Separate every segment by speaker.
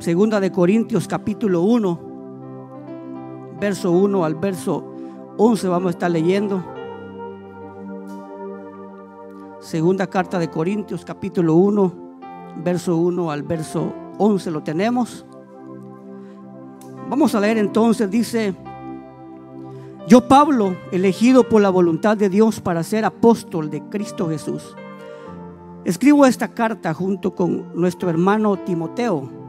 Speaker 1: Segunda de Corintios capítulo 1, verso 1 al verso 11 vamos a estar leyendo. Segunda carta de Corintios capítulo 1, verso 1 al verso 11 lo tenemos. Vamos a leer entonces, dice, yo Pablo, elegido por la voluntad de Dios para ser apóstol de Cristo Jesús, escribo esta carta junto con nuestro hermano Timoteo.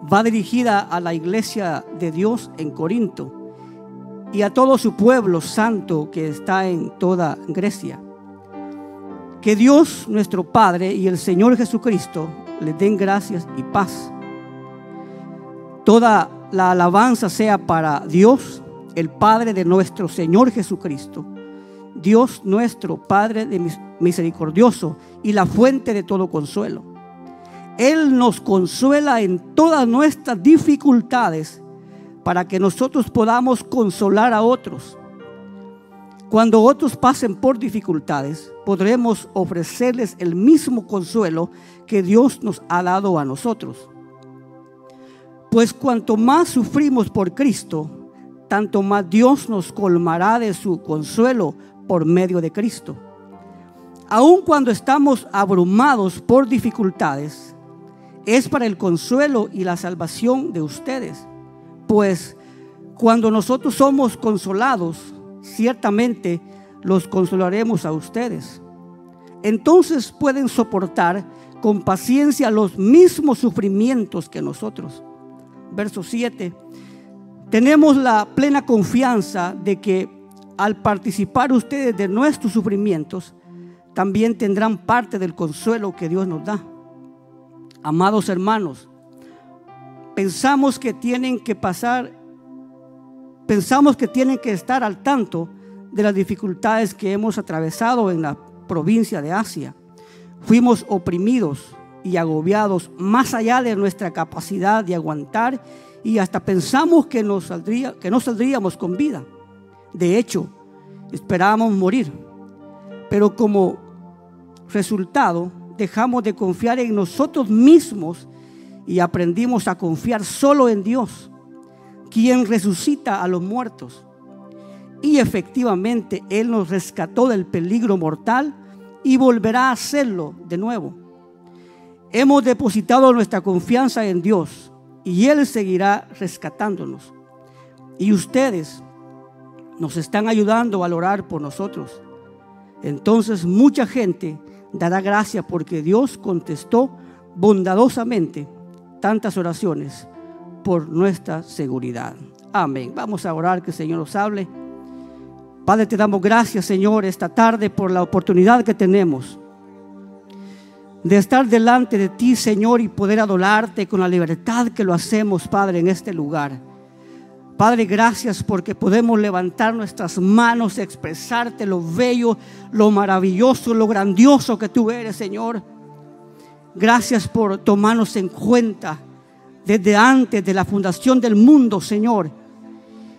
Speaker 1: Va dirigida a la iglesia de Dios en Corinto y a todo su pueblo santo que está en toda Grecia. Que Dios nuestro Padre y el Señor Jesucristo le den gracias y paz. Toda la alabanza sea para Dios, el Padre de nuestro Señor Jesucristo. Dios nuestro Padre misericordioso y la fuente de todo consuelo. Él nos consuela en todas nuestras dificultades para que nosotros podamos consolar a otros. Cuando otros pasen por dificultades, podremos ofrecerles el mismo consuelo que Dios nos ha dado a nosotros. Pues cuanto más sufrimos por Cristo, tanto más Dios nos colmará de su consuelo por medio de Cristo. Aun cuando estamos abrumados por dificultades, es para el consuelo y la salvación de ustedes pues cuando nosotros somos consolados, ciertamente los consolaremos a ustedes. Entonces pueden soportar con paciencia los mismos sufrimientos que nosotros. Verso 7. Tenemos la plena confianza de que al participar ustedes de nuestros sufrimientos, también tendrán parte del consuelo que Dios nos da. Amados hermanos, pensamos que tienen que pasar, pensamos que tienen que estar al tanto de las dificultades que hemos atravesado en la provincia de Asia. Fuimos oprimidos y agobiados más allá de nuestra capacidad de aguantar y hasta pensamos que, no saldríamos con vida. De hecho, esperábamos morir. Pero como resultado, dejamos de confiar en nosotros mismos y aprendimos a confiar solo en Dios, quien resucita a los muertos. Y efectivamente Él nos rescató del peligro mortal y volverá a hacerlo de nuevo. Hemos depositado nuestra confianza en Dios y Él seguirá rescatándonos. Y ustedes nos están ayudando a orar por nosotros. Entonces mucha gente dará gracia porque Dios contestó bondadosamente tantas oraciones por nuestra seguridad. Amén. Vamos a orar que el Señor nos hable. Padre, te damos gracias, Señor, esta tarde por la oportunidad que tenemos de estar delante de ti, Señor, y poder adorarte con la libertad que lo hacemos, Padre, en este lugar. Padre, gracias porque podemos levantar nuestras manos, expresarte lo bello, lo maravilloso, lo grandioso que tú eres, Señor. Gracias por tomarnos en cuenta desde antes de la fundación del mundo, Señor.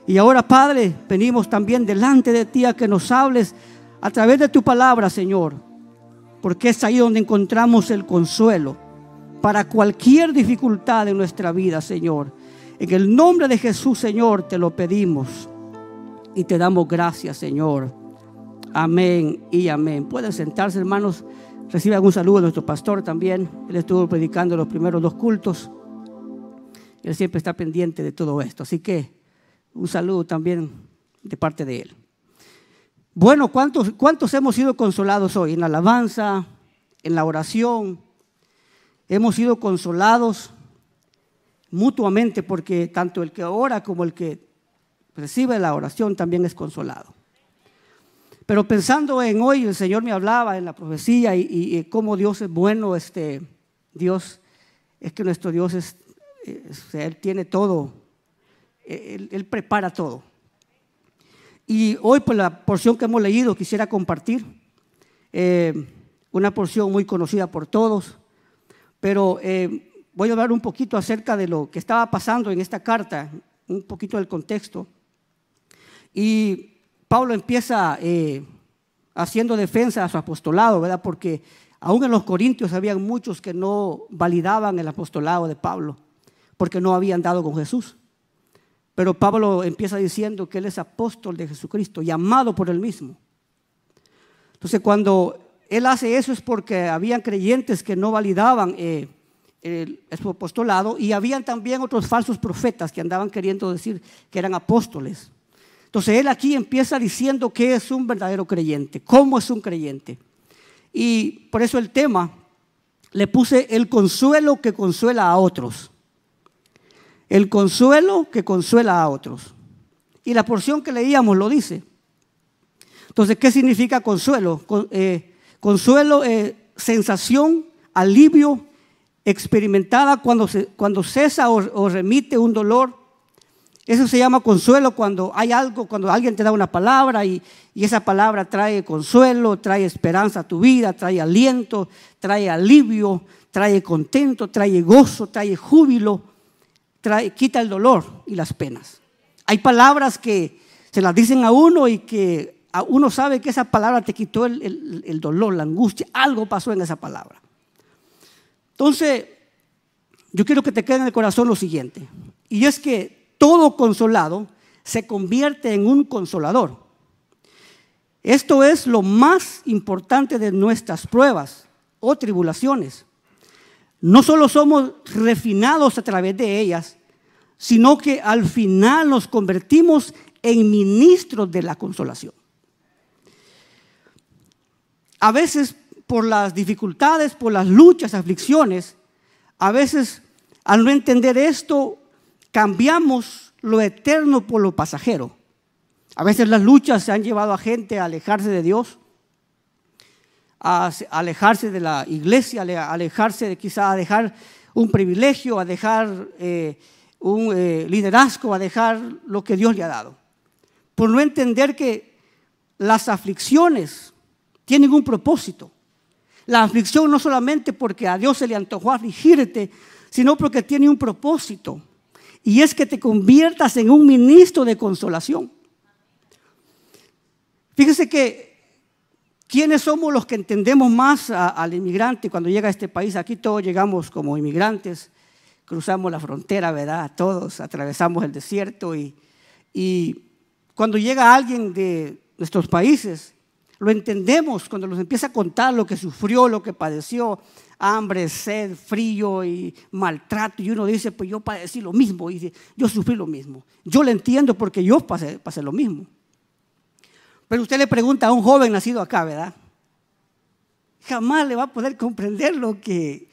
Speaker 1: Y ahora, Padre, venimos también delante de ti a que nos hables a través de tu palabra, Señor. Porque es ahí donde encontramos el consuelo para cualquier dificultad en nuestra vida, Señor. En el nombre de Jesús, Señor, te lo pedimos y te damos gracias, Señor. Amén y amén. Pueden sentarse, hermanos. Recibe un saludo de nuestro pastor también. Él estuvo predicando los primeros dos cultos. Él siempre está pendiente de todo esto. Así que un saludo también de parte de él. Bueno, ¿cuántos, ¿cuántos hemos sido consolados hoy? En la alabanza, en la oración. Hemos sido consolados mutuamente porque tanto el que ora como el que recibe la oración también es consolado. Pero pensando en hoy, el Señor me hablaba en la profecía y, cómo Dios es bueno, este, Dios, es que nuestro Dios es, Él tiene todo, él, prepara todo. Y hoy, por la porción que hemos leído, quisiera compartir eh, una porción muy conocida por todos, pero eh, voy a hablar un poquito acerca de lo que estaba pasando en esta carta, un poquito del contexto. Y Pablo empieza eh, haciendo defensa a su apostolado, ¿verdad? Porque aún en los Corintios había muchos que no validaban el apostolado de Pablo, porque no habían dado con Jesús. Pero Pablo empieza diciendo que él es apóstol de Jesucristo, llamado por él mismo. Entonces cuando él hace eso es porque habían creyentes que no validaban eh, el, apostolado y habían también otros falsos profetas que andaban queriendo decir que eran apóstoles. Entonces él aquí empieza diciendo que es un verdadero creyente, cómo es un creyente. Y por eso el tema le puse el consuelo que consuela a otros. El consuelo que consuela a otros. Y la porción que leíamos lo dice. Entonces, ¿qué significa consuelo? Eh, consuelo, es sensación, alivio experimentada cuando, cuando cesa o remite un dolor eso se llama consuelo cuando hay algo, cuando alguien te da una palabra y, esa palabra trae consuelo, trae esperanza a tu vida, trae aliento, trae alivio, trae contento, trae gozo, trae júbilo, trae, quita el dolor y las penas. Hay palabras que se las dicen a uno y que a uno sabe que esa palabra te quitó el dolor, la angustia, algo pasó en esa palabra. Entonces, yo quiero que te quede en el corazón lo siguiente, y es que todo consolado se convierte en un consolador. Esto es lo más importante de nuestras pruebas o tribulaciones. No solo somos refinados a través de ellas, sino que al final nos convertimos en ministros de la consolación. A veces por las dificultades, por las luchas, aflicciones, a veces al no entender esto cambiamos lo eterno por lo pasajero. A veces las luchas se han llevado a gente a alejarse de Dios, a alejarse de la iglesia, a alejarse de quizá a dejar un privilegio, a dejar eh, un eh, liderazgo, a dejar lo que Dios le ha dado. Por no entender que las aflicciones tienen un propósito. La aflicción no solamente porque a Dios se le antojó afligirte, sino porque tiene un propósito y es que te conviertas en un ministro de consolación. Fíjese que ¿quiénes somos los que entendemos más al inmigrante cuando llega a este país? Aquí todos llegamos como inmigrantes, cruzamos la frontera, ¿verdad? Todos atravesamos el desierto y, y cuando llega alguien de nuestros países, lo entendemos cuando nos empieza a contar lo que sufrió, lo que padeció, hambre, sed, frío y maltrato. Y uno dice, pues yo padecí lo mismo, y yo sufrí lo mismo. Yo lo entiendo porque yo pasé, lo mismo. Pero usted le pregunta a un joven nacido acá, ¿verdad? Jamás le va a poder comprender lo que,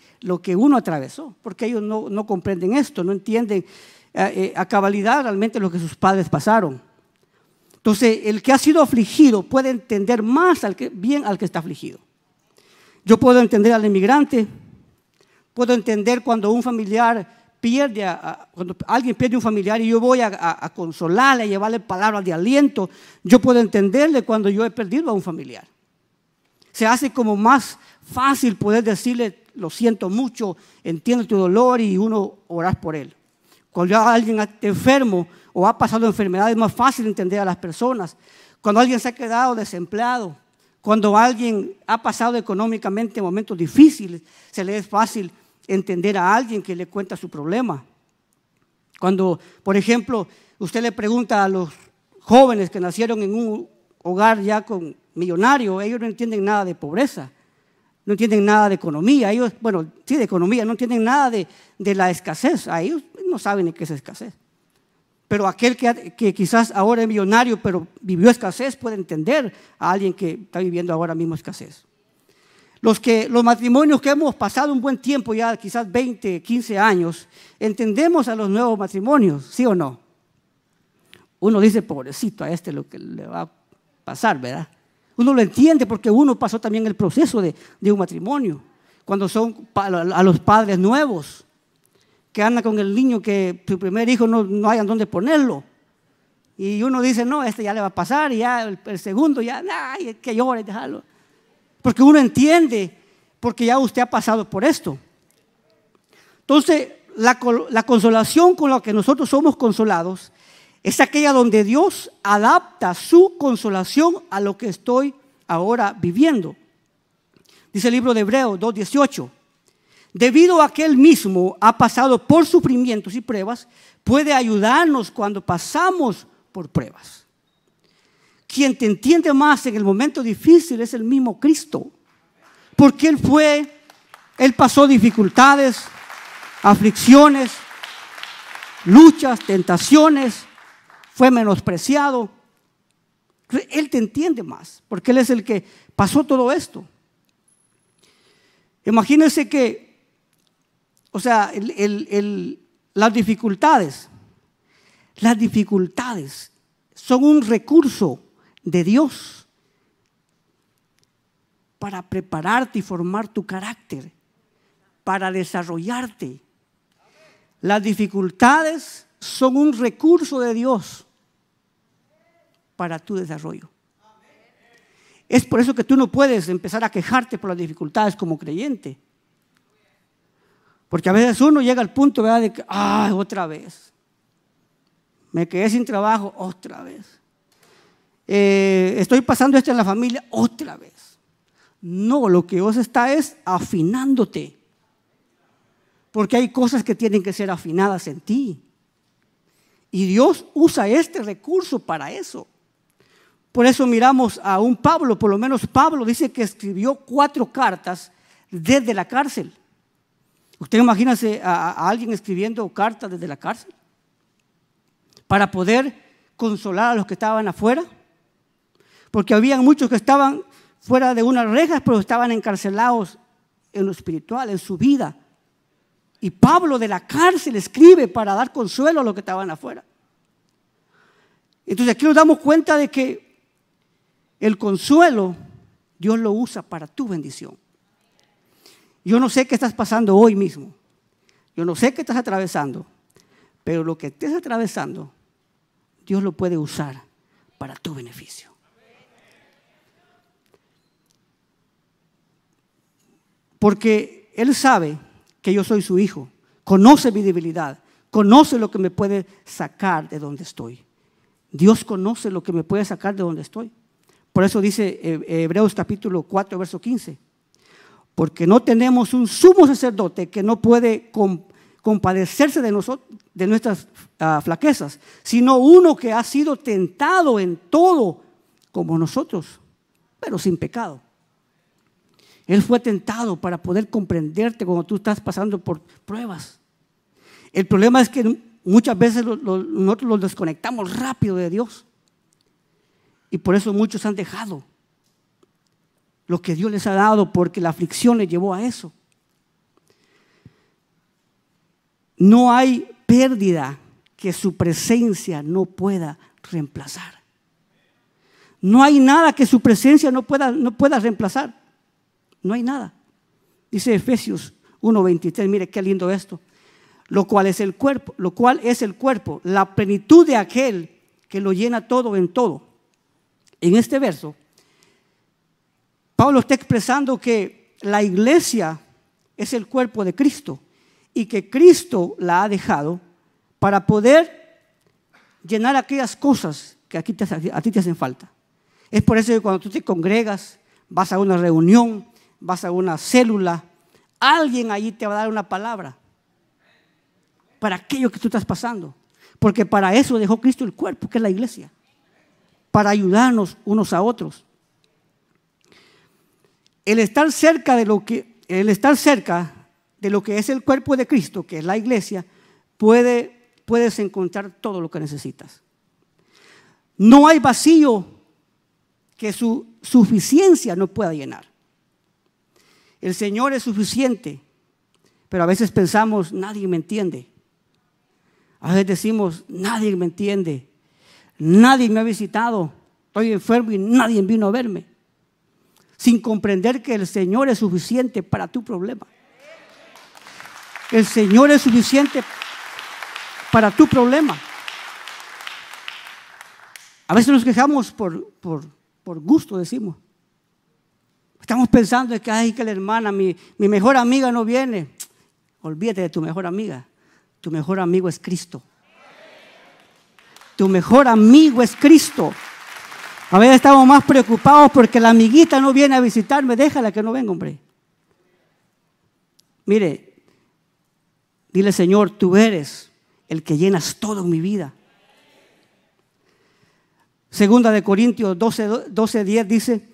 Speaker 1: uno atravesó, porque ellos no, no comprenden esto, no entienden eh, eh, a cabalidad realmente lo que sus padres pasaron. Entonces, el que ha sido afligido puede entender más bien al que está afligido. Yo puedo entender al inmigrante, puedo entender cuando un familiar pierde, cuando alguien pierde un familiar y yo voy a, consolarle, a llevarle palabras de aliento, yo puedo entenderle cuando yo he perdido a un familiar. Se hace como más fácil poder decirle, lo siento mucho, entiendo tu dolor y uno orar por él. Cuando alguien está enfermo o ha pasado enfermedad es más fácil entender a las personas. Cuando alguien se ha quedado desempleado, cuando alguien ha pasado económicamente momentos difíciles, se le es fácil entender a alguien que le cuenta su problema. Cuando, por ejemplo, usted le pregunta a los jóvenes que nacieron en un hogar ya con millonario, ellos no entienden nada de pobreza, no entienden nada de economía, ellos, bueno, sí de economía, no entienden nada de, de la escasez, a ellos no saben qué es escasez. Pero aquel que, quizás ahora es millonario, pero vivió escasez, puede entender a alguien que está viviendo ahora mismo escasez. Los, que, los matrimonios que hemos pasado un buen tiempo, ya quizás 20, 15 años, entendemos a los nuevos matrimonios, ¿sí o no? Uno dice, pobrecito, a este lo que le va a pasar, ¿verdad? Uno lo entiende porque uno pasó también el proceso de, de un matrimonio, cuando son a los padres nuevos que anda con el niño que su primer hijo no, no hay dónde ponerlo. Y uno dice, no, este ya le va a pasar, y ya el, segundo, ya, ay, que llore, déjalo. Porque uno entiende, porque ya usted ha pasado por esto. Entonces, la, la consolación con la que nosotros somos consolados es aquella donde Dios adapta su consolación a lo que estoy ahora viviendo. Dice el libro de Hebreos 2.18. debido a que Él mismo ha pasado por sufrimientos y pruebas, puede ayudarnos cuando pasamos por pruebas. Quien te entiende más en el momento difícil es el mismo Cristo, porque Él fue, Él pasó dificultades, aflicciones, luchas, tentaciones, fue menospreciado. Él te entiende más, porque Él es el que pasó todo esto. Imagínense que, o sea, las dificultades, las dificultades son un recurso de Dios para prepararte y formar tu carácter, para desarrollarte. Las dificultades son un recurso de Dios para tu desarrollo. Es por eso que tú no puedes empezar a quejarte por las dificultades como creyente. Porque a veces uno llega al punto de que, ay, otra vez. Me quedé sin trabajo, otra vez. Eh, estoy pasando esto en la familia, otra vez. No, lo que Dios está es afinándote. Porque hay cosas que tienen que ser afinadas en ti. Y Dios usa este recurso para eso. Por eso miramos a un Pablo, por lo menos Pablo dice que escribió cuatro cartas desde la cárcel. ¿Usted imagínase a, a alguien escribiendo cartas desde la cárcel? Para poder consolar a los que estaban afuera. Porque había muchos que estaban fuera de unas rejas, pero estaban encarcelados en lo espiritual, en su vida. Y Pablo de la cárcel escribe para dar consuelo a los que estaban afuera. Entonces aquí nos damos cuenta de que el consuelo Dios lo usa para tu bendición. Yo no sé qué estás pasando hoy mismo. Yo no sé qué estás atravesando. Pero lo que estés atravesando, Dios lo puede usar para tu beneficio. Porque Él sabe que yo soy su hijo, conoce mi debilidad, conoce lo que me puede sacar de donde estoy. Dios conoce lo que me puede sacar de donde estoy. Por eso dice eh, Hebreos capítulo 4, verso 15. Porque no tenemos un sumo sacerdote que no puede compadecerse de, nosotros, de nuestras ah, flaquezas, sino uno que ha sido tentado en todo como nosotros, pero sin pecado. Él fue tentado para poder comprenderte cuando tú estás pasando por pruebas. El problema es que muchas veces nosotros los desconectamos rápido de Dios. Y por eso muchos han dejado lo que Dios les ha dado porque la aflicción les llevó a eso. No hay pérdida que su presencia no pueda reemplazar. No hay nada que su presencia no pueda, no pueda reemplazar. No hay nada. Dice Efesios 1:23, mire qué lindo esto. Lo cual es el cuerpo, lo cual es el cuerpo, la plenitud de aquel que lo llena todo en todo. En este verso, Pablo está expresando que la iglesia es el cuerpo de Cristo y que Cristo la ha dejado para poder llenar aquellas cosas que aquí a ti te hacen falta. Es por eso que cuando tú te congregas, vas a una reunión, vas a una célula, alguien allí te va a dar una palabra para aquello que tú estás pasando. Porque para eso dejó Cristo el cuerpo, que es la iglesia, para ayudarnos unos a otros. El estar cerca de lo que, el estar cerca de lo que es el cuerpo de Cristo, que es la iglesia, puede, puedes encontrar todo lo que necesitas. No hay vacío que su suficiencia no pueda llenar. El Señor es suficiente, pero a veces pensamos, nadie me entiende. A veces decimos, nadie me entiende, nadie me ha visitado, estoy enfermo y nadie vino a verme. Sin comprender que el Señor es suficiente para tu problema. El Señor es suficiente para tu problema. A veces nos quejamos por, por, por gusto, decimos. Estamos pensando que, ay, que la hermana, mi, mi mejor amiga no viene. Olvídate de tu mejor amiga. Tu mejor amigo es Cristo. Tu mejor amigo es Cristo. A veces estamos más preocupados porque la amiguita no viene a visitarme. Déjala que no venga, hombre. Mire, dile Señor, tú eres el que llenas todo en mi vida. Segunda de Corintios 12, 10 dice,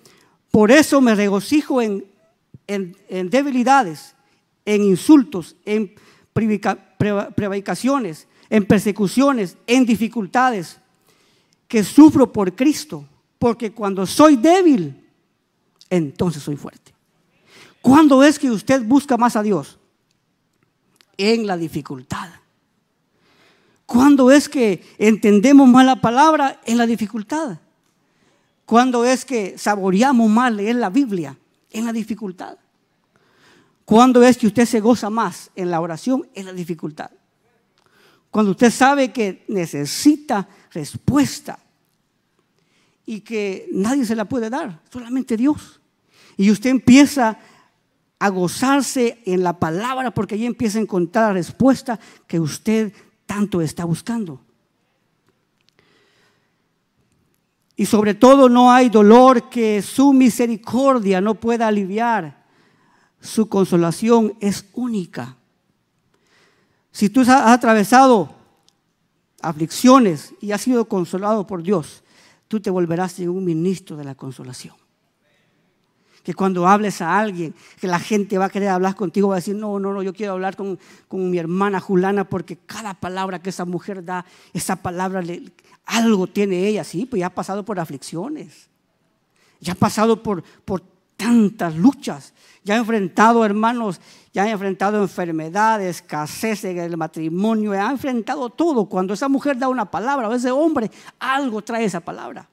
Speaker 1: por eso me regocijo en, en, debilidades, en insultos, en prevaricaciones, en persecuciones, en dificultades, que sufro por Cristo, porque cuando soy débil, entonces soy fuerte. ¿Cuándo es que usted busca más a Dios? En la dificultad. ¿Cuándo es que entendemos más la palabra? En la dificultad. ¿Cuándo es que saboreamos más leer la Biblia? En la dificultad. ¿Cuándo es que usted se goza más en la oración? En la dificultad. Cuando usted sabe que necesita respuesta y que nadie se la puede dar, solamente Dios. Y usted empieza a gozarse en la palabra porque ahí empieza a encontrar la respuesta que usted tanto está buscando. Y sobre todo no hay dolor que su misericordia no pueda aliviar. Su consolación es única. Si tú has atravesado aflicciones y has sido consolado por Dios, tú te volverás un ministro de la consolación. Que cuando hables a alguien, que la gente va a querer hablar contigo, va a decir, no, no, no, yo quiero hablar con, mi hermana Julana porque cada palabra que esa mujer da, esa palabra, algo tiene ella, sí, pues ya ha pasado por aflicciones, ya ha pasado por, por tantas luchas, ya ha enfrentado, hermanos, ya ha enfrentado enfermedades, escasez en el matrimonio, ha enfrentado todo. Cuando esa mujer da una palabra o ese hombre, algo trae esa palabra.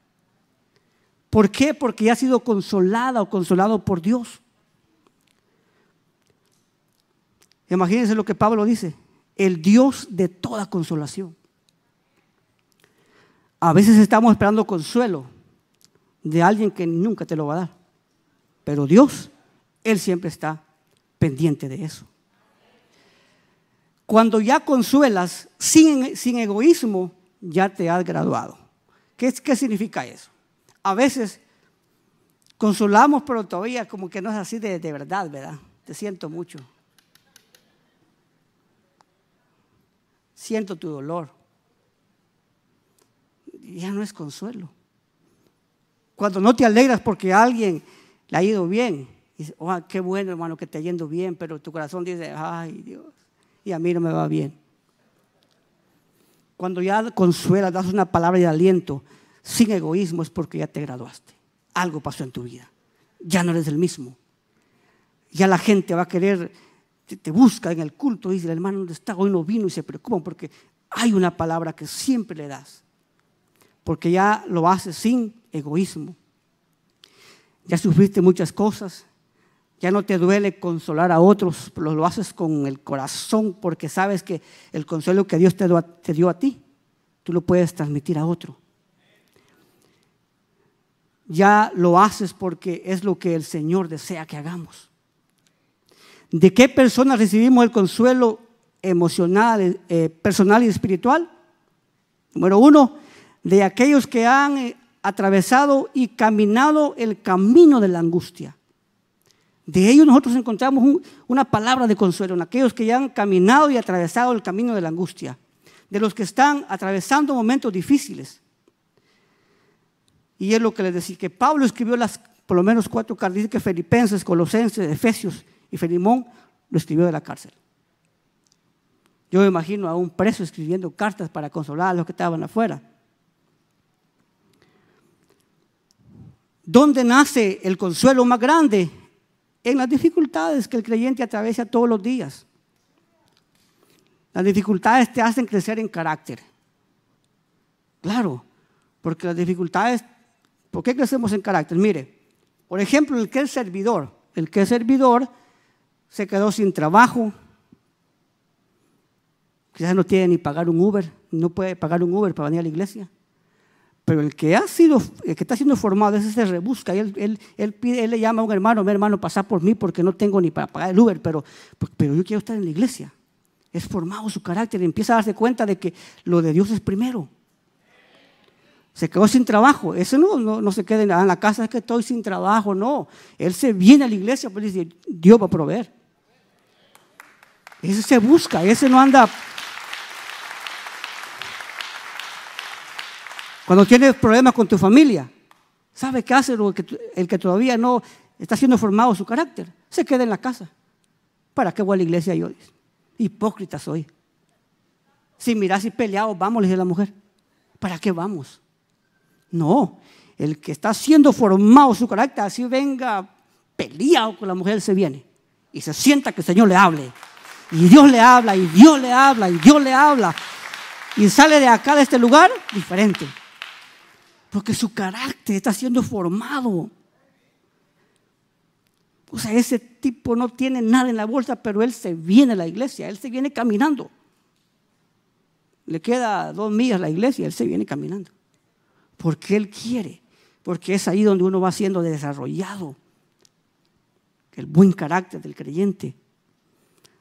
Speaker 1: ¿Por qué? Porque ya ha sido consolada o consolado por Dios. Imagínense lo que Pablo dice, el Dios de toda consolación. A veces estamos esperando consuelo de alguien que nunca te lo va a dar, pero Dios, Él siempre está pendiente de eso. Cuando ya consuelas sin, egoísmo, ya te has graduado. ¿Qué, ¿Qué significa eso? a veces consolamos, pero todavía como que no es así de, verdad, ¿verdad? Te siento mucho. Siento tu dolor. Ya no es consuelo. Cuando no te alegras porque alguien le ha ido bien, dices, oh, qué bueno hermano que te yendo bien, pero tu corazón dice, ay Dios, y a mí no me va bien. Cuando ya consuelas, das una palabra de aliento, sin egoísmo es porque ya te graduaste. Algo pasó en tu vida. Ya no eres el mismo. Ya la gente va a querer, te, busca en el culto, dice el hermano, ¿dónde está? Hoy no vino y se preocupan porque hay una palabra que siempre le das. Porque ya lo haces sin egoísmo. Ya sufriste muchas cosas. Ya no te duele consolar a otros, lo, lo haces con el corazón porque sabes que el consuelo que Dios te dio a ti, tú lo puedes transmitir a otro ya lo haces porque es lo que el Señor desea que hagamos. ¿De qué personas recibimos el consuelo emocional, eh, personal y espiritual? Número uno, de aquellos que han eh, atravesado y caminado el camino de la angustia. De ellos nosotros encontramos una palabra de consuelo, en aquellos que ya han caminado y atravesado el camino de la angustia, de los que están atravesando momentos difíciles, y es lo que les decía, que Pablo escribió las, por lo menos cuatro cartas, dice que Filipenses, Colosenses, Efesios y Felimón lo escribió de la cárcel. Yo me imagino a un preso escribiendo cartas para consolar a los que estaban afuera. ¿Dónde nace el consuelo más grande? En las dificultades que el creyente atraviesa todos los días. Las dificultades te hacen crecer en carácter. Claro, porque las dificultades ¿Por qué crecemos en carácter? Mire, por ejemplo, el que es servidor, el que es servidor se quedó sin trabajo, quizás no tiene ni pagar un Uber, no puede pagar un Uber para venir a la iglesia. Pero el que ha sido, el que está siendo formado, ese se rebusca. Y él, él, pide, él le llama a un hermano, mi hermano, pasa por mí porque no tengo ni para pagar el Uber, pero, pero yo quiero estar en la iglesia. Es formado su carácter empieza a darse cuenta de que lo de Dios es primero. Se quedó sin trabajo. Eso no, no, se queda en la casa, es que estoy sin trabajo. No. Él se viene a la iglesia, pues dice, Dios va a proveer. Ese se busca, ese no anda. Cuando tienes problemas con tu familia, ¿sabe qué hace el que, todavía no está siendo formado su carácter? Se queda en la casa. ¿Para qué voy a la iglesia yo? Hipócrita soy. Si miras y peleado, vamos, le dice la mujer. ¿Para qué vamos? No, el que está siendo formado su carácter, así venga peleado con la mujer, se viene y se sienta que el Señor le hable. Y Dios le habla, y Dios le habla, y Dios le habla. Y sale de acá, de este lugar, diferente. Porque su carácter está siendo formado. O sea, ese tipo no tiene nada en la bolsa, pero él se viene a la iglesia, él se viene caminando. Le queda dos millas a la iglesia, él se viene caminando. Porque él quiere, porque es ahí donde uno va siendo desarrollado. El buen carácter del creyente.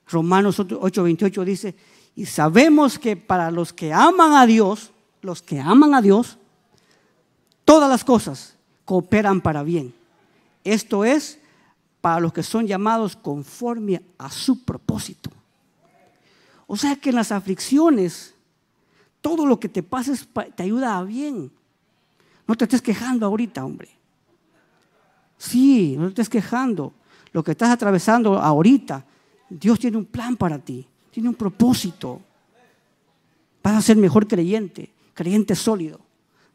Speaker 1: Romanos 8:28 dice, y sabemos que para los que aman a Dios, los que aman a Dios, todas las cosas cooperan para bien. Esto es para los que son llamados conforme a su propósito. O sea que en las aflicciones, todo lo que te pasa te ayuda a bien. No te estés quejando ahorita, hombre. Sí, no te estés quejando. Lo que estás atravesando ahorita, Dios tiene un plan para ti, tiene un propósito. Vas a ser mejor creyente, creyente sólido.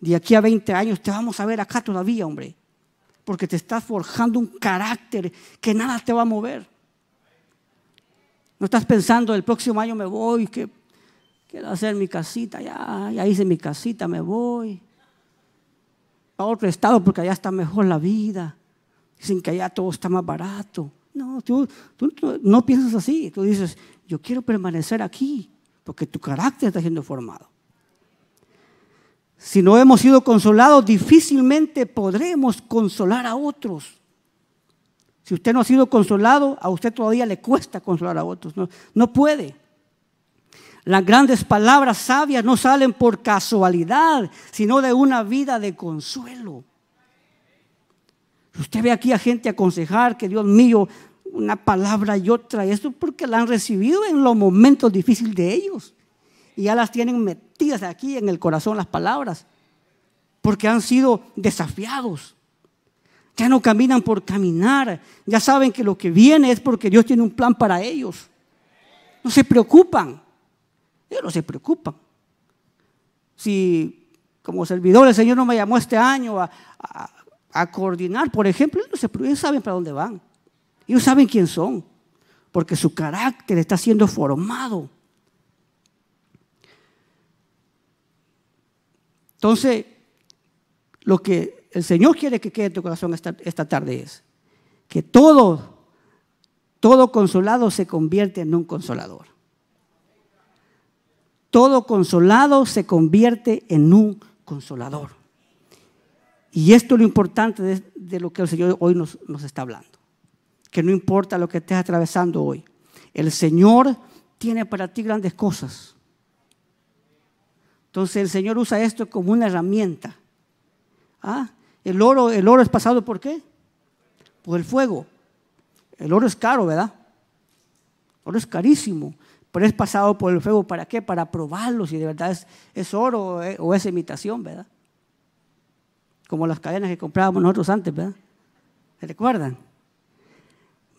Speaker 1: De aquí a 20 años te vamos a ver acá todavía, hombre porque te estás forjando un carácter que nada te va a mover. No estás pensando, el próximo año me voy, que quiero hacer mi casita, ya, ya hice mi casita, me voy. A otro estado porque allá está mejor la vida. Dicen que allá todo está más barato. No, tú, tú no piensas así. Tú dices, yo quiero permanecer aquí porque tu carácter está siendo formado. Si no hemos sido consolados, difícilmente podremos consolar a otros. Si usted no ha sido consolado, a usted todavía le cuesta consolar a otros. No, puede. Las grandes palabras sabias no salen por casualidad, sino de una vida de consuelo. Usted ve aquí a gente aconsejar que Dios mío, una palabra y otra, y esto porque la han recibido en los momentos difíciles de ellos y ya las tienen metidas aquí en el corazón las palabras, porque han sido desafiados. Ya no caminan por caminar, ya saben que lo que viene es porque Dios tiene un plan para ellos. No se preocupan, ellos no se preocupan. Si como servidor el Señor no me llamó este año a, coordinar, por ejemplo, ellos, se, ellos saben para dónde van. Ellos saben quién son, porque su carácter está siendo formado. Entonces, lo que el Señor quiere que quede en tu corazón esta, tarde es que todo, todo consolado se convierte en un consolador. Todo consolado se convierte en un consolador. Y esto es lo importante de, lo que el Señor hoy nos está hablando. Que no importa lo que estés atravesando hoy. El Señor tiene para ti grandes cosas. Entonces el Señor usa esto como una herramienta. ¿Ah? El, oro, el oro es pasado por qué? Por el fuego. El oro es caro, ¿verdad? El oro es carísimo, pero es pasado por el fuego. ¿Para qué? Para probarlo si de verdad es, oro eh, o es imitación, ¿verdad? Como las cadenas que comprábamos nosotros antes, ¿verdad? ¿Se recuerdan?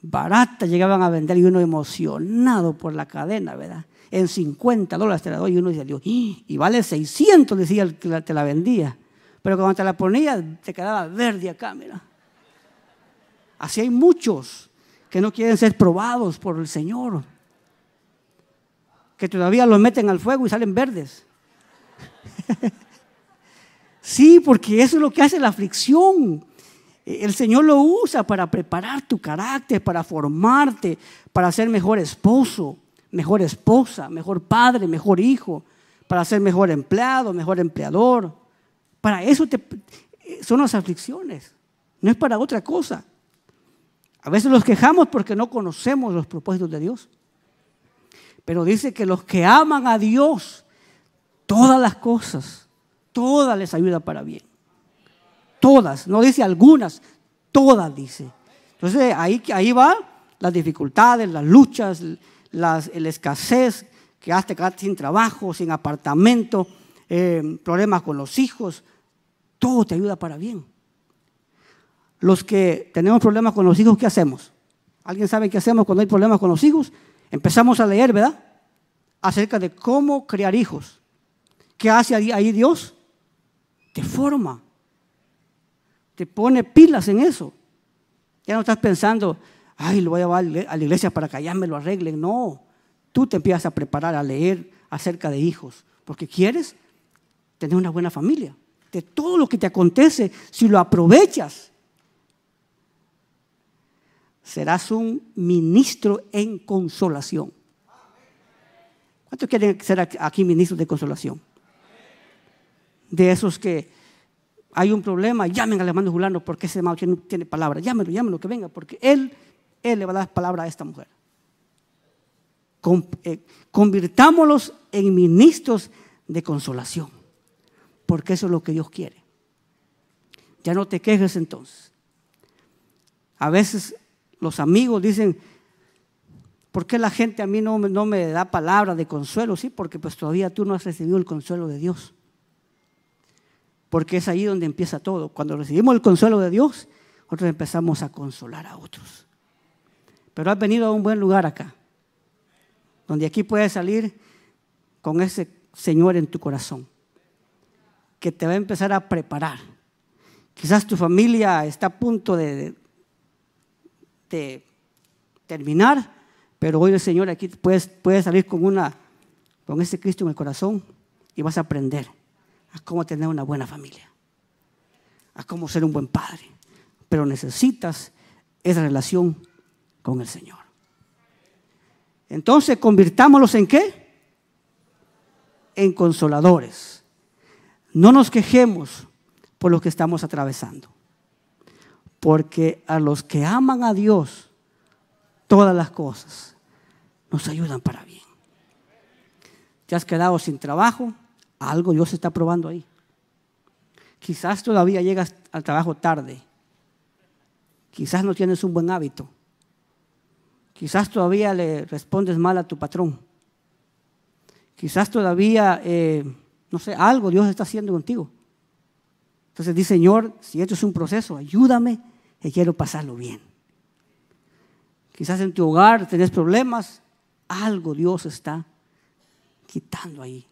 Speaker 1: Barata llegaban a vender y uno emocionado por la cadena, ¿verdad? en 50 dólares te la doy. Y uno dice, Dios, y vale 600, decía el que te la vendía. Pero cuando te la ponía, te quedaba verde acá, mira. Así hay muchos que no quieren ser probados por el Señor. Que todavía los meten al fuego y salen verdes. sí, porque eso es lo que hace la aflicción. El Señor lo usa para preparar tu carácter, para formarte, para ser mejor esposo mejor esposa, mejor padre, mejor hijo, para ser mejor empleado, mejor empleador. Para eso te, son las aflicciones, no es para otra cosa. A veces los quejamos porque no conocemos los propósitos de Dios. Pero dice que los que aman a Dios, todas las cosas, todas les ayuda para bien. Todas, no dice algunas, todas dice. Entonces ahí, ahí va las dificultades, las luchas, las, la escasez, que hasta quedarte sin trabajo, sin apartamento, eh, problemas con los hijos, todo te ayuda para bien. Los que tenemos problemas con los hijos, ¿qué hacemos? ¿Alguien sabe qué hacemos cuando hay problemas con los hijos? Empezamos a leer, ¿verdad? Acerca de cómo crear hijos. ¿Qué hace ahí Dios? Te forma. Te pone pilas en eso. Ya no estás pensando, ay, lo voy a llevar a la iglesia para que allá me lo arreglen. No, tú te empiezas a preparar a leer acerca de hijos, porque quieres tener una buena familia. De todo lo que te acontece, si lo aprovechas, serás un ministro en consolación. ¿Cuántos quieren ser aquí ministros de consolación? De esos que hay un problema, llamen al hermano Julano porque ese hermano tiene, tiene palabra. Llámelo, llámelo que venga, porque él, él le va a dar palabra a esta mujer. Eh, convirtámoslos en ministros de consolación, porque eso es lo que Dios quiere. Ya no te quejes entonces. A veces los amigos dicen, ¿por qué la gente a mí no, no me da palabra de consuelo? Sí, porque pues todavía tú no has recibido el consuelo de Dios. Porque es ahí donde empieza todo. Cuando recibimos el consuelo de Dios, nosotros empezamos a consolar a otros. Pero has venido a un buen lugar acá, donde aquí puedes salir con ese Señor en tu corazón, que te va a empezar a preparar. Quizás tu familia está a punto de, terminar, pero hoy el Señor aquí puedes, puedes salir con, una, con ese Cristo en el corazón y vas a aprender a cómo tener una buena familia, a cómo ser un buen padre. Pero necesitas esa relación con el Señor. Entonces, convirtámoslos en qué? En consoladores. No nos quejemos por lo que estamos atravesando. Porque a los que aman a Dios, todas las cosas nos ayudan para bien. Te has quedado sin trabajo, algo Dios está probando ahí. Quizás todavía llegas al trabajo tarde. Quizás no tienes un buen hábito. Quizás todavía le respondes mal a tu patrón. Quizás todavía, eh, no sé, algo Dios está haciendo contigo. Entonces dice, Señor, si esto es un proceso, ayúdame, que quiero pasarlo bien. Quizás en tu hogar tenés problemas, algo Dios está quitando ahí.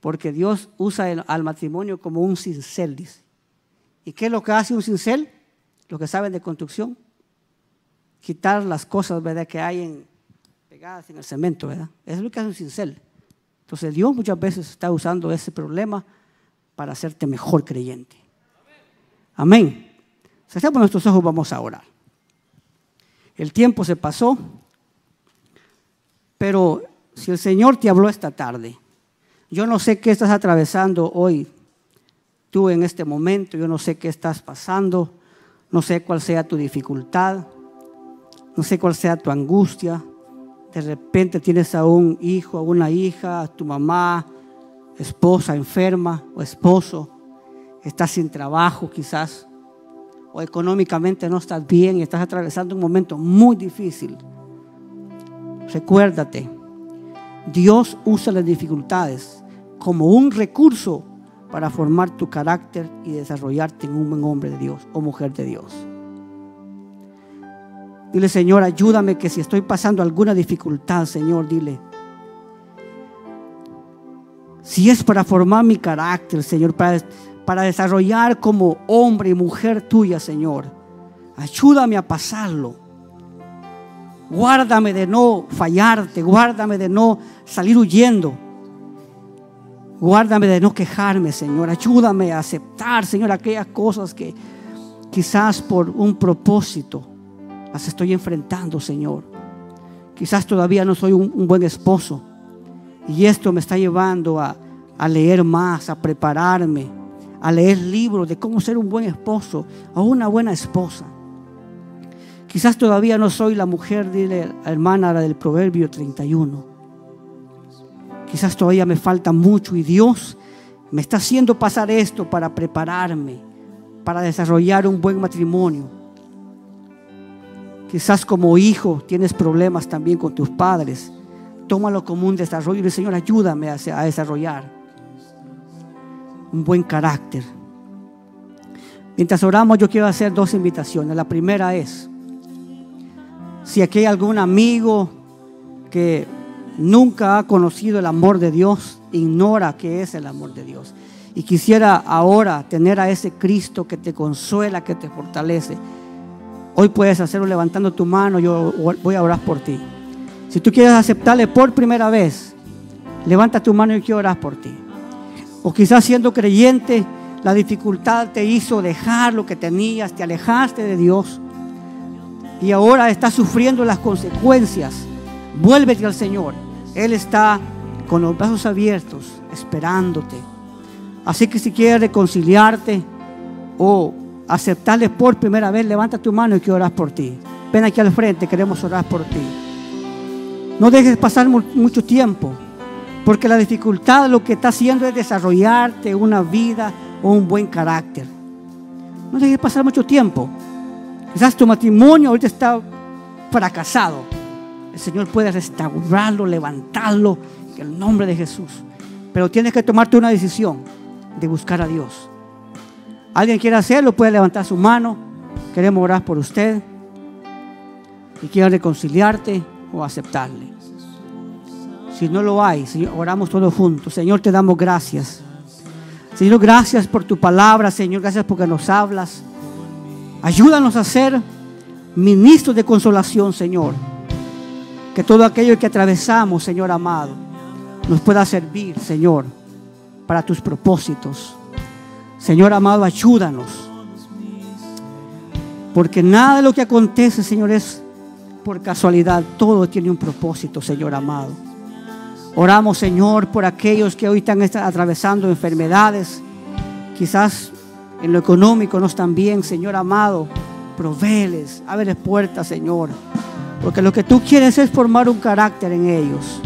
Speaker 1: Porque Dios usa al matrimonio como un cincel, dice. ¿Y qué es lo que hace un cincel? Lo que saben de construcción. Quitar las cosas, ¿verdad? Que hay pegadas en el cemento, ¿verdad? Eso es lo que hace un cincel. Entonces Dios muchas veces está usando ese problema para hacerte mejor creyente. Amén. Si estamos nuestros ojos, vamos a orar. El tiempo se pasó, pero si el Señor te habló esta tarde, yo no sé qué estás atravesando hoy, tú en este momento, yo no sé qué estás pasando, no sé cuál sea tu dificultad, no sé cuál sea tu angustia. De repente tienes a un hijo, a una hija, a tu mamá, esposa enferma o esposo, estás sin trabajo quizás, o económicamente no estás bien y estás atravesando un momento muy difícil. Recuérdate, Dios usa las dificultades como un recurso para formar tu carácter y desarrollarte en un buen hombre de Dios o mujer de Dios. Dile, Señor, ayúdame que si estoy pasando alguna dificultad, Señor, dile. Si es para formar mi carácter, Señor, para, para desarrollar como hombre y mujer tuya, Señor, ayúdame a pasarlo. Guárdame de no fallarte, guárdame de no salir huyendo. Guárdame de no quejarme, Señor. Ayúdame a aceptar, Señor, aquellas cosas que quizás por un propósito las estoy enfrentando, Señor. Quizás todavía no soy un, buen esposo. Y esto me está llevando a, a leer más, a prepararme, a leer libros de cómo ser un buen esposo o una buena esposa. Quizás todavía no soy la mujer, dile hermana, la del Proverbio 31. Quizás todavía me falta mucho y Dios me está haciendo pasar esto para prepararme, para desarrollar un buen matrimonio. Quizás como hijo tienes problemas también con tus padres. Tómalo como un desarrollo y Señor, ayúdame a, a desarrollar un buen carácter. Mientras oramos, yo quiero hacer dos invitaciones. La primera es, si aquí hay algún amigo que nunca ha conocido el amor de Dios, ignora qué es el amor de Dios. Y quisiera ahora tener a ese Cristo que te consuela, que te fortalece. Hoy puedes hacerlo levantando tu mano, yo voy a orar por ti. Si tú quieres aceptarle por primera vez, levanta tu mano y quiero orar por ti. O quizás siendo creyente, la dificultad te hizo dejar lo que tenías, te alejaste de Dios y ahora estás sufriendo las consecuencias. Vuélvete al Señor. Él está con los brazos abiertos, esperándote. Así que si quieres reconciliarte o aceptarle por primera vez, levanta tu mano y quiero orar por ti. Ven aquí al frente, queremos orar por ti. No dejes pasar mucho tiempo, porque la dificultad lo que está haciendo es desarrollarte una vida o un buen carácter. No dejes pasar mucho tiempo. Quizás tu matrimonio ahorita está fracasado. El Señor puede restaurarlo, levantarlo en el nombre de Jesús. Pero tienes que tomarte una decisión de buscar a Dios. ¿Alguien quiere hacerlo? Puede levantar su mano. Queremos orar por usted. Y quiere reconciliarte o aceptarle. Si no lo hay, oramos todos juntos. Señor, te damos gracias. Señor, gracias por tu palabra, Señor. Gracias porque nos hablas. Ayúdanos a ser ministros de consolación, Señor. Que todo aquello que atravesamos, Señor amado, nos pueda servir, Señor, para tus propósitos. Señor amado, ayúdanos. Porque nada de lo que acontece, Señor, es por casualidad. Todo tiene un propósito, Señor amado. Oramos, Señor, por aquellos que hoy están atravesando enfermedades. Quizás en lo económico no están bien, Señor amado. Provéles, ábreles puertas, Señor. Porque lo que tú quieres es formar un carácter en ellos.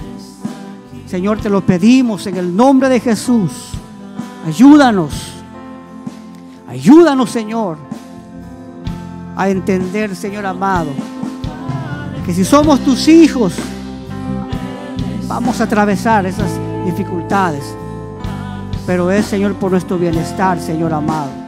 Speaker 1: Señor, te lo pedimos en el nombre de Jesús. Ayúdanos. Ayúdanos, Señor, a entender, Señor amado, que si somos tus hijos, vamos a atravesar esas dificultades. Pero es, Señor, por nuestro bienestar, Señor amado.